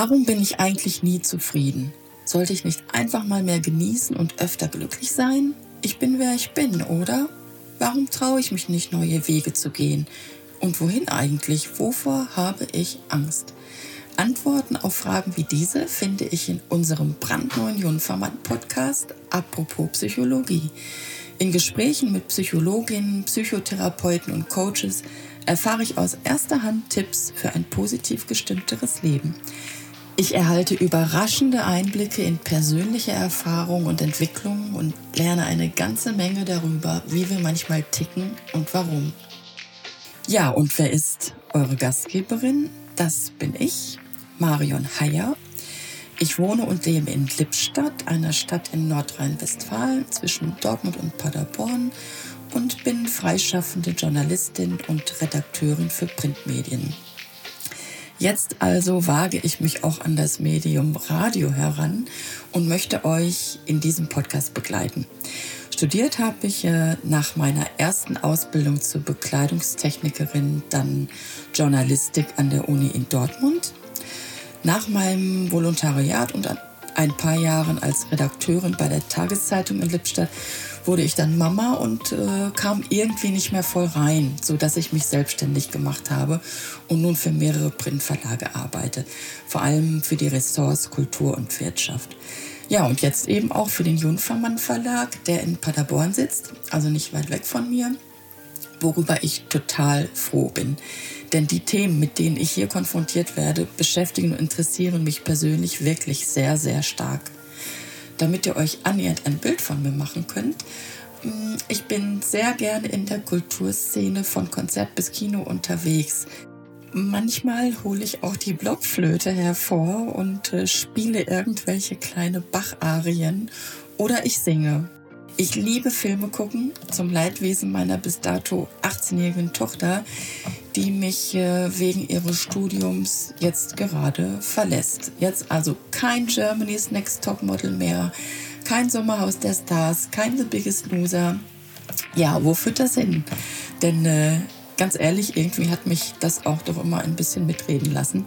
Warum bin ich eigentlich nie zufrieden? Sollte ich nicht einfach mal mehr genießen und öfter glücklich sein? Ich bin, wer ich bin, oder? Warum traue ich mich nicht, neue Wege zu gehen? Und wohin eigentlich? Wovor habe ich Angst? Antworten auf Fragen wie diese finde ich in unserem brandneuen Jungformat-Podcast Apropos Psychologie. In Gesprächen mit Psychologinnen, Psychotherapeuten und Coaches erfahre ich aus erster Hand Tipps für ein positiv gestimmteres Leben. Ich erhalte überraschende Einblicke in persönliche Erfahrungen und Entwicklungen und lerne eine ganze Menge darüber, wie wir manchmal ticken und warum. Ja, und wer ist eure Gastgeberin? Das bin ich, Marion Heyer. Ich wohne und lebe in Lippstadt, einer Stadt in Nordrhein-Westfalen zwischen Dortmund und Paderborn und bin freischaffende Journalistin und Redakteurin für Printmedien. Jetzt also wage ich mich auch an das Medium Radio heran und möchte euch in diesem Podcast begleiten. Studiert habe ich äh, nach meiner ersten Ausbildung zur Bekleidungstechnikerin dann Journalistik an der Uni in Dortmund. Nach meinem Volontariat und ein paar Jahren als Redakteurin bei der Tageszeitung in Lippstadt wurde ich dann Mama und äh, kam irgendwie nicht mehr voll rein, so dass ich mich selbstständig gemacht habe und nun für mehrere Printverlage arbeite, vor allem für die Ressorts Kultur und Wirtschaft. Ja, und jetzt eben auch für den Junfermann Verlag, der in Paderborn sitzt, also nicht weit weg von mir, worüber ich total froh bin. Denn die Themen, mit denen ich hier konfrontiert werde, beschäftigen und interessieren mich persönlich wirklich sehr, sehr stark damit ihr euch annähernd ein Bild von mir machen könnt. Mm, ich bin sehr gerne in der Kulturszene von Konzert bis Kino unterwegs. Manchmal hole ich auch die Blockflöte hervor und äh, spiele irgendwelche kleine Bach-Arien oder ich singe. Ich liebe Filme gucken, zum Leidwesen meiner bis dato 18-jährigen Tochter, die mich äh, wegen ihres Studiums jetzt gerade verlässt. Jetzt also kein Germany's Next Top Model mehr, kein Sommerhaus der Stars, kein The Biggest Loser. Ja, wo führt das hin? Denn äh, ganz ehrlich, irgendwie hat mich das auch doch immer ein bisschen mitreden lassen.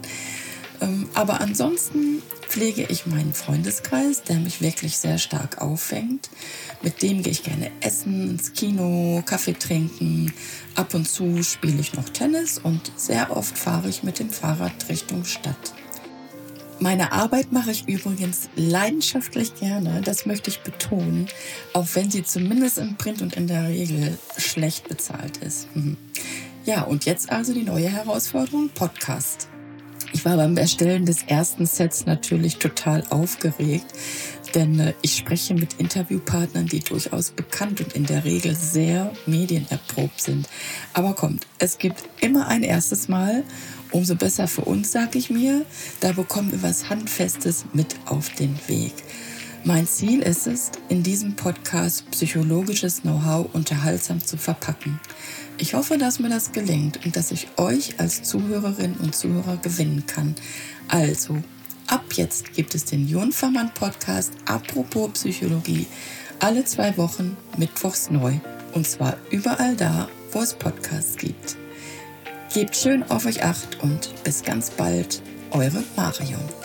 Ähm, aber ansonsten pflege ich meinen Freundeskreis, der mich wirklich sehr stark auffängt. Mit dem gehe ich gerne essen, ins Kino, Kaffee trinken. Ab und zu spiele ich noch Tennis und sehr oft fahre ich mit dem Fahrrad Richtung Stadt. Meine Arbeit mache ich übrigens leidenschaftlich gerne, das möchte ich betonen, auch wenn sie zumindest im Print und in der Regel schlecht bezahlt ist. Mhm. Ja, und jetzt also die neue Herausforderung, Podcast. Ich war beim Erstellen des ersten Sets natürlich total aufgeregt, denn äh, ich spreche mit Interviewpartnern, die durchaus bekannt und in der Regel sehr medienerprobt sind. Aber kommt, es gibt immer ein erstes Mal. Umso besser für uns, sag ich mir. Da bekommen wir was Handfestes mit auf den Weg. Mein Ziel ist es, in diesem Podcast psychologisches Know-how unterhaltsam zu verpacken. Ich hoffe, dass mir das gelingt und dass ich euch als Zuhörerinnen und Zuhörer gewinnen kann. Also, ab jetzt gibt es den Jon Vermann Podcast Apropos Psychologie alle zwei Wochen mittwochs neu und zwar überall da, wo es Podcasts gibt. Gebt schön auf euch acht und bis ganz bald, eure Marion.